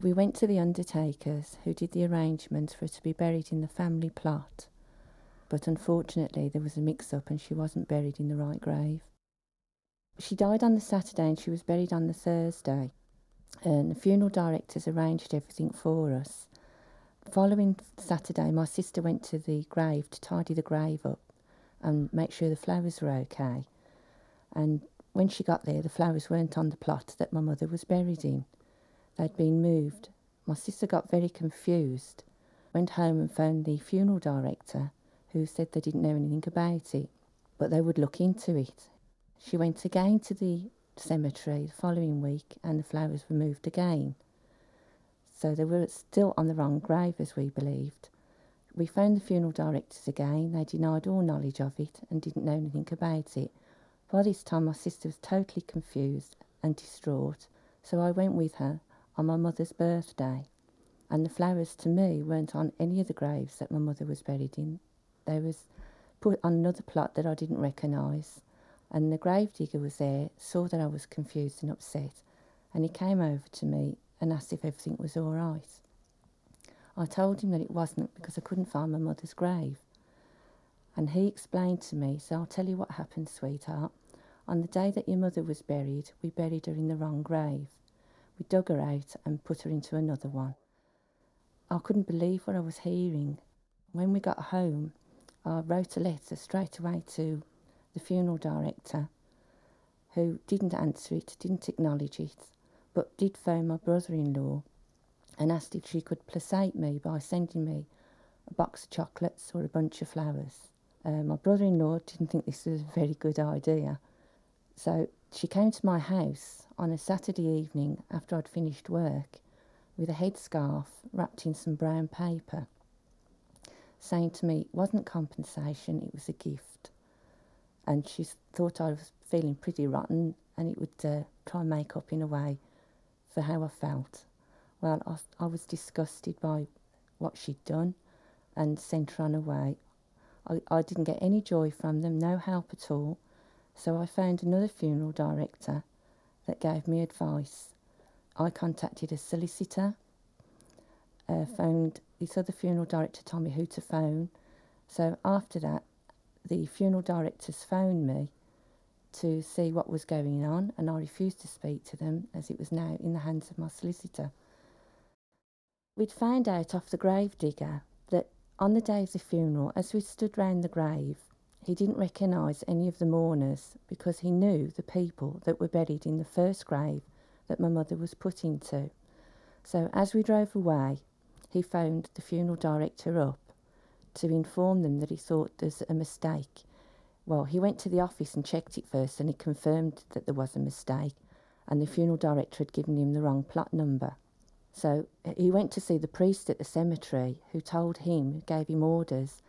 We went to the undertakers who did the arrangements for her to be buried in the family plot. But unfortunately, there was a mix up and she wasn't buried in the right grave. She died on the Saturday and she was buried on the Thursday. And the funeral directors arranged everything for us. Following Saturday, my sister went to the grave to tidy the grave up and make sure the flowers were okay. And when she got there, the flowers weren't on the plot that my mother was buried in. They'd been moved. My sister got very confused, went home and phoned the funeral director, who said they didn't know anything about it, but they would look into it. She went again to the cemetery the following week and the flowers were moved again. So they were still on the wrong grave, as we believed. We phoned the funeral directors again. They denied all knowledge of it and didn't know anything about it. By this time, my sister was totally confused and distraught, so I went with her on my mother's birthday. And the flowers to me weren't on any of the graves that my mother was buried in. They was put on another plot that I didn't recognise. And the gravedigger was there, saw that I was confused and upset, and he came over to me and asked if everything was all right. I told him that it wasn't because I couldn't find my mother's grave. And he explained to me, so I'll tell you what happened, sweetheart. On the day that your mother was buried, we buried her in the wrong grave. We dug her out and put her into another one. I couldn't believe what I was hearing. When we got home, I wrote a letter straight away to the funeral director, who didn't answer it, didn't acknowledge it, but did phone my brother in law and asked if she could placate me by sending me a box of chocolates or a bunch of flowers. Uh, my brother in law didn't think this was a very good idea, so she came to my house on a Saturday evening after I'd finished work with a headscarf wrapped in some brown paper, saying to me it wasn't compensation, it was a gift. And she thought I was feeling pretty rotten and it would uh, try and make up in a way for how I felt. Well, I, I was disgusted by what she'd done and sent her on her way. I, I didn't get any joy from them, no help at all. So I found another funeral director that gave me advice. I contacted a solicitor, uh, phoned this other funeral director, told me who to phone. So after that, the funeral directors phoned me to see what was going on, and I refused to speak to them as it was now in the hands of my solicitor. We'd found out off the grave digger that on the day of the funeral, as we stood round the grave, he didn't recognise any of the mourners because he knew the people that were buried in the first grave that my mother was put into. So as we drove away, he phoned the funeral director up to inform them that he thought there's a mistake. Well, he went to the office and checked it first and he confirmed that there was a mistake and the funeral director had given him the wrong plot number. So uh, he went to see the priest at the cemetery who told him, gave him orders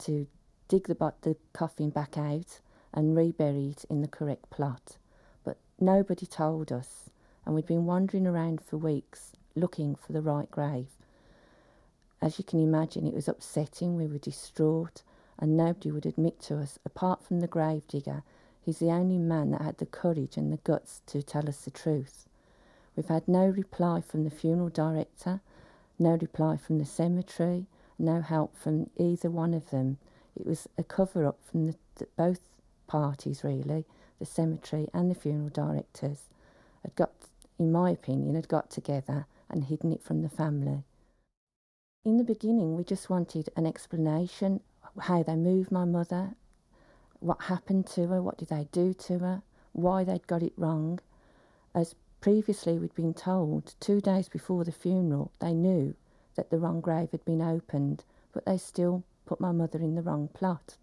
to dig the, the coffin back out and rebury it in the correct plot. But nobody told us, and we'd been wandering around for weeks looking for the right grave. As you can imagine, it was upsetting, we were distraught, and nobody would admit to us, apart from the gravedigger, he's the only man that had the courage and the guts to tell us the truth. We've had no reply from the funeral director, no reply from the cemetery, no help from either one of them. It was a cover up from the, the, both parties, really. The cemetery and the funeral directors had got, in my opinion, had got together and hidden it from the family. In the beginning, we just wanted an explanation how they moved my mother, what happened to her, what did they do to her, why they'd got it wrong. As previously we'd been told, two days before the funeral, they knew that the wrong grave had been opened, but they still put my mother in the wrong plot.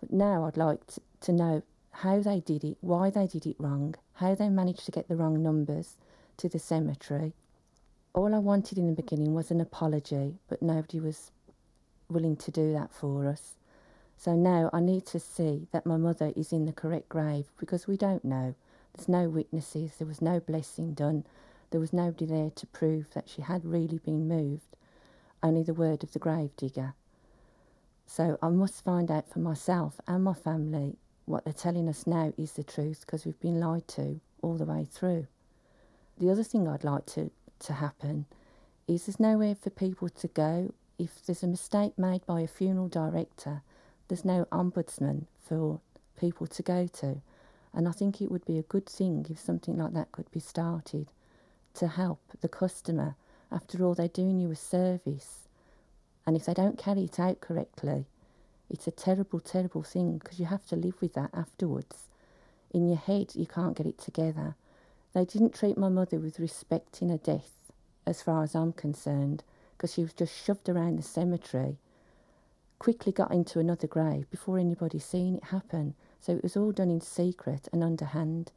But now I'd like to, to know how they did it, why they did it wrong, how they managed to get the wrong numbers to the cemetery. All I wanted in the beginning was an apology, but nobody was willing to do that for us. So now I need to see that my mother is in the correct grave because we don't know. There's no witnesses, there was no blessing done, there was nobody there to prove that she had really been moved, only the word of the grave digger. So I must find out for myself and my family what they're telling us now is the truth because we've been lied to all the way through. The other thing I'd like to to happen is there's nowhere for people to go. If there's a mistake made by a funeral director, there's no ombudsman for people to go to. And I think it would be a good thing if something like that could be started to help the customer. After all, they're doing you a service. And if they don't carry it out correctly, it's a terrible, terrible thing because you have to live with that afterwards. In your head, you can't get it together. They didn't treat my mother with respect in her death, as far as I'm concerned, because she was just shoved around the cemetery, quickly got into another grave before anybody seen it happen. So it was all done in secret and underhand.